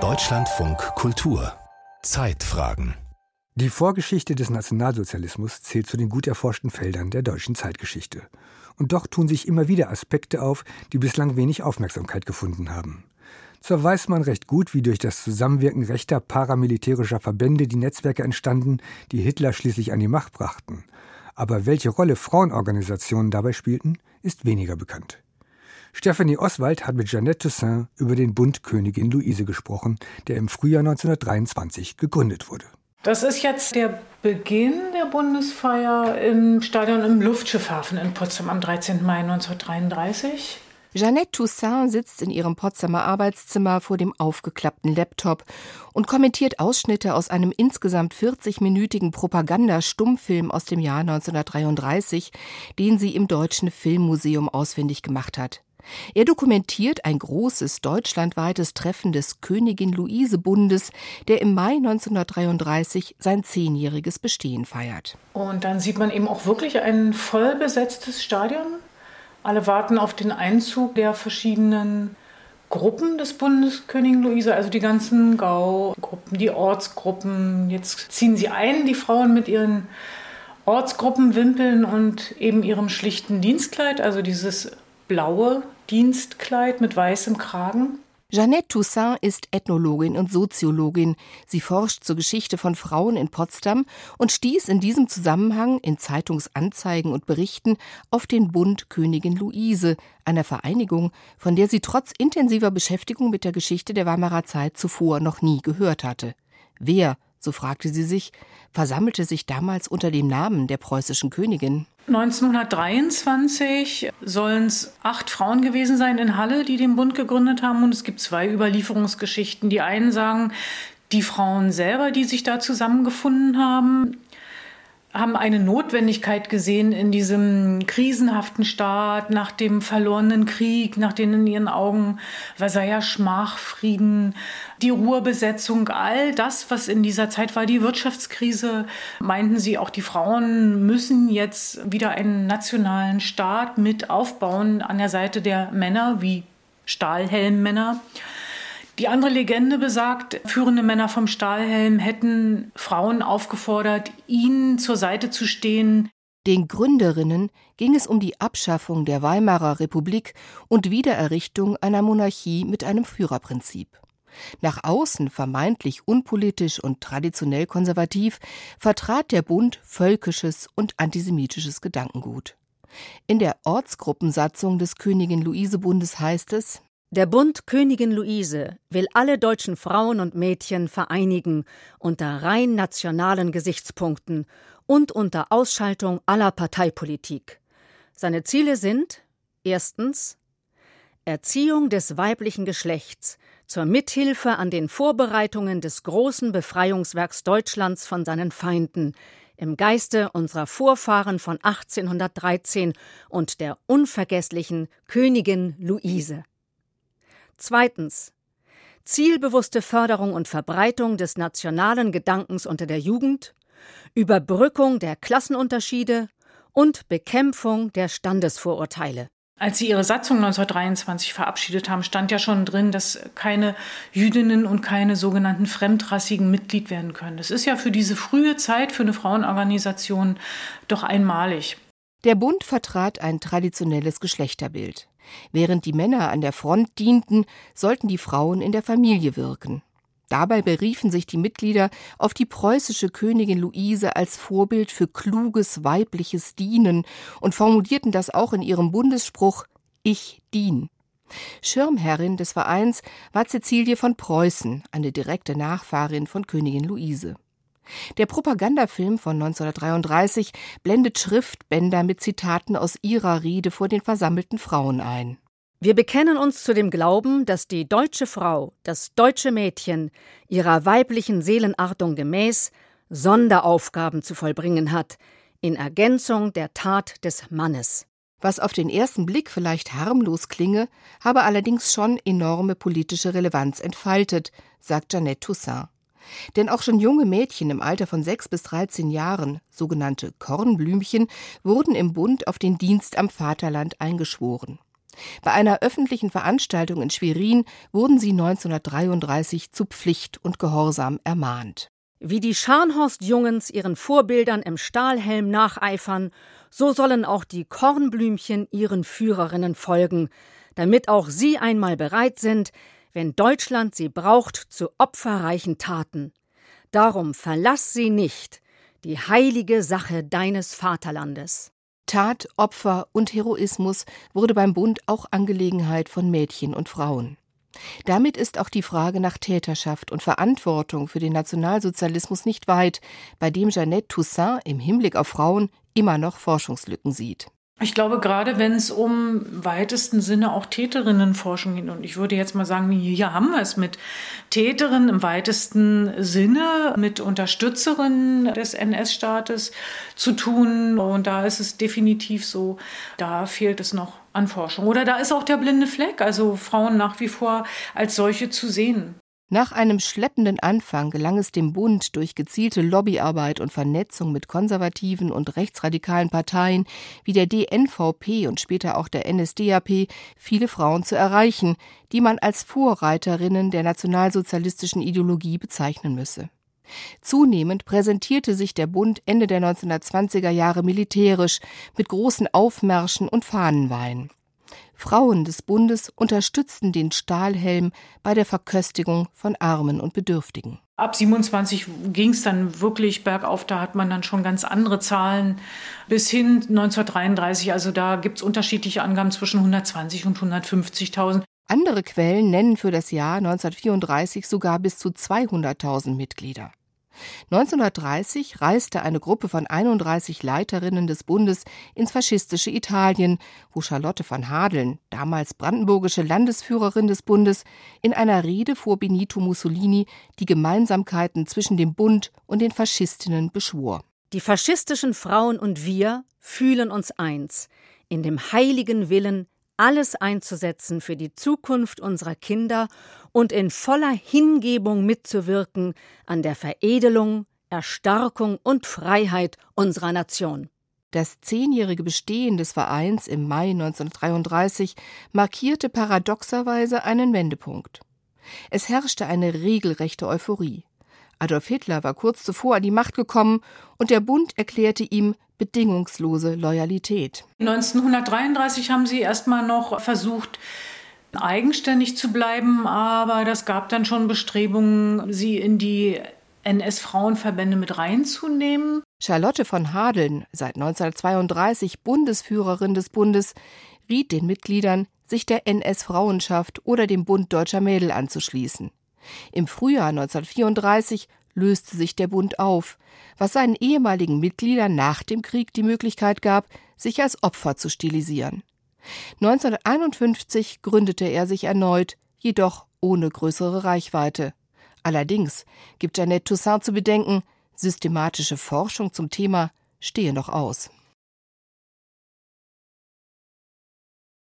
Deutschlandfunk Kultur Zeitfragen Die Vorgeschichte des Nationalsozialismus zählt zu den gut erforschten Feldern der deutschen Zeitgeschichte. Und doch tun sich immer wieder Aspekte auf, die bislang wenig Aufmerksamkeit gefunden haben. Zwar weiß man recht gut, wie durch das Zusammenwirken rechter paramilitärischer Verbände die Netzwerke entstanden, die Hitler schließlich an die Macht brachten. Aber welche Rolle Frauenorganisationen dabei spielten, ist weniger bekannt. Stephanie Oswald hat mit Jeannette Toussaint über den Bund Königin Luise gesprochen, der im Frühjahr 1923 gegründet wurde. Das ist jetzt der Beginn der Bundesfeier im Stadion im Luftschiffhafen in Potsdam am 13. Mai 1933. Jeannette Toussaint sitzt in ihrem Potsdamer Arbeitszimmer vor dem aufgeklappten Laptop und kommentiert Ausschnitte aus einem insgesamt 40-minütigen Propagandastummfilm aus dem Jahr 1933, den sie im Deutschen Filmmuseum ausfindig gemacht hat. Er dokumentiert ein großes deutschlandweites Treffen des Königin Luise Bundes, der im Mai 1933 sein zehnjähriges Bestehen feiert. Und dann sieht man eben auch wirklich ein voll besetztes Stadion alle warten auf den Einzug der verschiedenen Gruppen des Bundeskönigin Luise, also die ganzen Gaugruppen, die Ortsgruppen. Jetzt ziehen sie ein, die Frauen mit ihren Ortsgruppenwimpeln und eben ihrem schlichten Dienstkleid, also dieses blaue Dienstkleid mit weißem Kragen. Jeannette Toussaint ist Ethnologin und Soziologin. Sie forscht zur Geschichte von Frauen in Potsdam und stieß in diesem Zusammenhang in Zeitungsanzeigen und Berichten auf den Bund Königin Luise, einer Vereinigung, von der sie trotz intensiver Beschäftigung mit der Geschichte der Weimarer Zeit zuvor noch nie gehört hatte. Wer, so fragte sie sich, versammelte sich damals unter dem Namen der preußischen Königin? 1923 sollen es acht Frauen gewesen sein in Halle, die den Bund gegründet haben. Und es gibt zwei Überlieferungsgeschichten. Die einen sagen, die Frauen selber, die sich da zusammengefunden haben haben eine Notwendigkeit gesehen in diesem krisenhaften Staat nach dem verlorenen Krieg, nach den in ihren Augen Versailler Schmachfrieden, die Ruhrbesetzung, all das, was in dieser Zeit war, die Wirtschaftskrise, meinten sie auch, die Frauen müssen jetzt wieder einen nationalen Staat mit aufbauen an der Seite der Männer wie Stahlhelmmänner. Die andere Legende besagt, führende Männer vom Stahlhelm hätten Frauen aufgefordert, ihnen zur Seite zu stehen. Den Gründerinnen ging es um die Abschaffung der Weimarer Republik und Wiedererrichtung einer Monarchie mit einem Führerprinzip. Nach außen vermeintlich unpolitisch und traditionell konservativ vertrat der Bund völkisches und antisemitisches Gedankengut. In der Ortsgruppensatzung des Königin Luise Bundes heißt es der Bund Königin Luise will alle deutschen Frauen und Mädchen vereinigen unter rein nationalen Gesichtspunkten und unter Ausschaltung aller Parteipolitik. Seine Ziele sind erstens Erziehung des weiblichen Geschlechts zur Mithilfe an den Vorbereitungen des großen Befreiungswerks Deutschlands von seinen Feinden im Geiste unserer Vorfahren von 1813 und der unvergesslichen Königin Luise. Zweitens. Zielbewusste Förderung und Verbreitung des nationalen Gedankens unter der Jugend, Überbrückung der Klassenunterschiede und Bekämpfung der Standesvorurteile. Als sie ihre Satzung 1923 verabschiedet haben, stand ja schon drin, dass keine Jüdinnen und keine sogenannten Fremdrassigen Mitglied werden können. Das ist ja für diese frühe Zeit für eine Frauenorganisation doch einmalig. Der Bund vertrat ein traditionelles Geschlechterbild. Während die Männer an der Front dienten, sollten die Frauen in der Familie wirken. Dabei beriefen sich die Mitglieder auf die preußische Königin Luise als Vorbild für kluges weibliches Dienen und formulierten das auch in ihrem Bundesspruch Ich dien. Schirmherrin des Vereins war Cäcilie von Preußen, eine direkte Nachfahrin von Königin Luise. Der Propagandafilm von 1933 blendet Schriftbänder mit Zitaten aus ihrer Rede vor den versammelten Frauen ein. Wir bekennen uns zu dem Glauben, dass die deutsche Frau, das deutsche Mädchen, ihrer weiblichen Seelenartung gemäß Sonderaufgaben zu vollbringen hat, in Ergänzung der Tat des Mannes. Was auf den ersten Blick vielleicht harmlos klinge, habe allerdings schon enorme politische Relevanz entfaltet, sagt Jeannette Toussaint. Denn auch schon junge Mädchen im Alter von sechs bis dreizehn Jahren, sogenannte Kornblümchen, wurden im Bund auf den Dienst am Vaterland eingeschworen. Bei einer öffentlichen Veranstaltung in Schwerin wurden sie 1933 zu Pflicht und Gehorsam ermahnt. Wie die Scharnhorst-Jungens ihren Vorbildern im Stahlhelm nacheifern, so sollen auch die Kornblümchen ihren Führerinnen folgen, damit auch sie einmal bereit sind, wenn Deutschland sie braucht, zu opferreichen Taten. Darum verlass sie nicht, die heilige Sache deines Vaterlandes. Tat, Opfer und Heroismus wurde beim Bund auch Angelegenheit von Mädchen und Frauen. Damit ist auch die Frage nach Täterschaft und Verantwortung für den Nationalsozialismus nicht weit, bei dem Jeannette Toussaint im Hinblick auf Frauen immer noch Forschungslücken sieht. Ich glaube, gerade wenn es um weitesten Sinne auch Täterinnenforschung geht, und ich würde jetzt mal sagen, hier haben wir es mit Täterinnen im weitesten Sinne, mit Unterstützerinnen des NS-Staates zu tun. Und da ist es definitiv so, da fehlt es noch an Forschung. Oder da ist auch der blinde Fleck, also Frauen nach wie vor als solche zu sehen. Nach einem schleppenden Anfang gelang es dem Bund durch gezielte Lobbyarbeit und Vernetzung mit konservativen und rechtsradikalen Parteien wie der DNVP und später auch der NSDAP viele Frauen zu erreichen, die man als Vorreiterinnen der nationalsozialistischen Ideologie bezeichnen müsse. Zunehmend präsentierte sich der Bund Ende der 1920er Jahre militärisch mit großen Aufmärschen und Fahnenweihen. Frauen des Bundes unterstützten den Stahlhelm bei der Verköstigung von Armen und Bedürftigen. Ab 27 ging es dann wirklich bergauf, da hat man dann schon ganz andere Zahlen. Bis hin 1933, also da gibt es unterschiedliche Angaben zwischen 120 und 150.000. Andere Quellen nennen für das Jahr 1934 sogar bis zu 200.000 Mitglieder. 1930 reiste eine Gruppe von 31 Leiterinnen des Bundes ins faschistische Italien, wo Charlotte von Hadeln, damals brandenburgische Landesführerin des Bundes, in einer Rede vor Benito Mussolini die Gemeinsamkeiten zwischen dem Bund und den Faschistinnen beschwor. Die faschistischen Frauen und wir fühlen uns eins in dem heiligen Willen, alles einzusetzen für die Zukunft unserer Kinder und in voller Hingebung mitzuwirken an der Veredelung, Erstarkung und Freiheit unserer Nation. Das zehnjährige Bestehen des Vereins im Mai 1933 markierte paradoxerweise einen Wendepunkt. Es herrschte eine regelrechte Euphorie. Adolf Hitler war kurz zuvor an die Macht gekommen und der Bund erklärte ihm bedingungslose Loyalität. 1933 haben sie erstmal noch versucht, eigenständig zu bleiben, aber das gab dann schon Bestrebungen, sie in die NS-Frauenverbände mit reinzunehmen. Charlotte von Hadeln, seit 1932 Bundesführerin des Bundes, riet den Mitgliedern, sich der NS-Frauenschaft oder dem Bund deutscher Mädel anzuschließen. Im Frühjahr 1934 löste sich der Bund auf, was seinen ehemaligen Mitgliedern nach dem Krieg die Möglichkeit gab, sich als Opfer zu stilisieren. 1951 gründete er sich erneut, jedoch ohne größere Reichweite. Allerdings gibt Jeannette Toussaint zu bedenken, systematische Forschung zum Thema stehe noch aus.